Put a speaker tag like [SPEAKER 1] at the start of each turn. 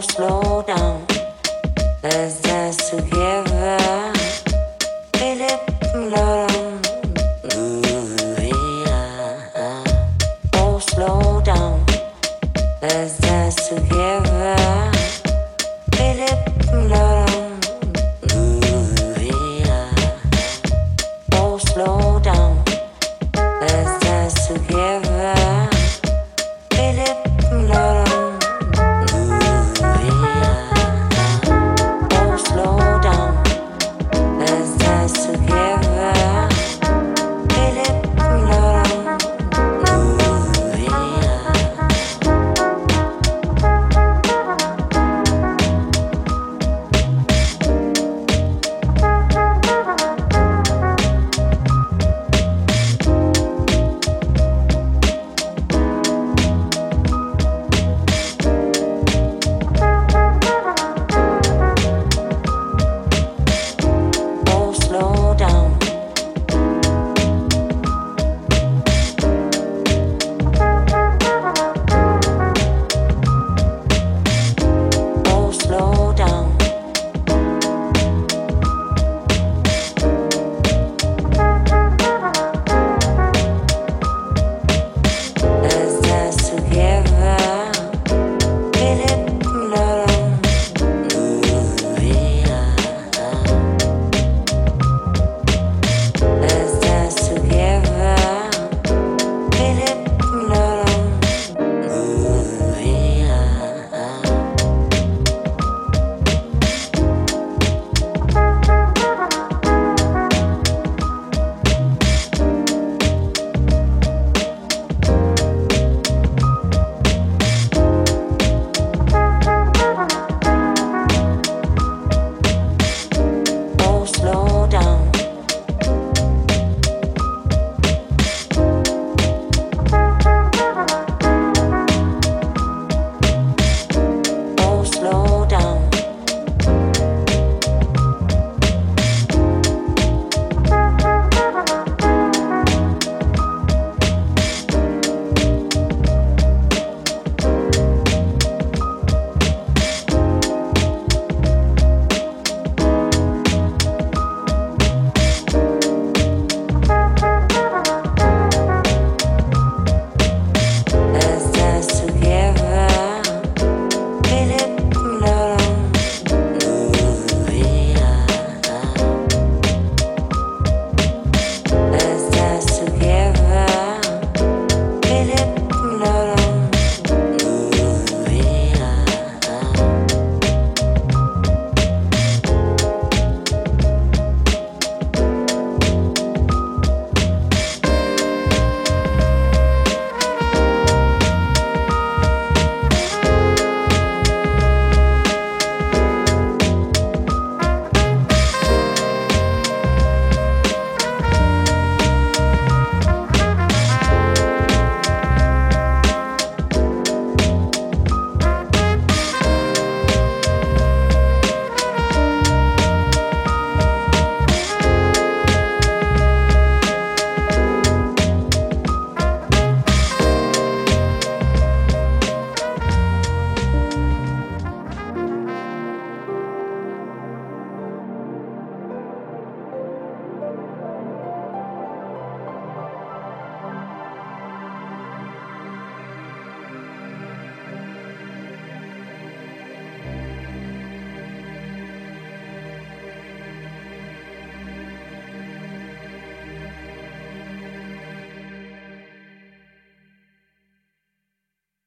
[SPEAKER 1] slow.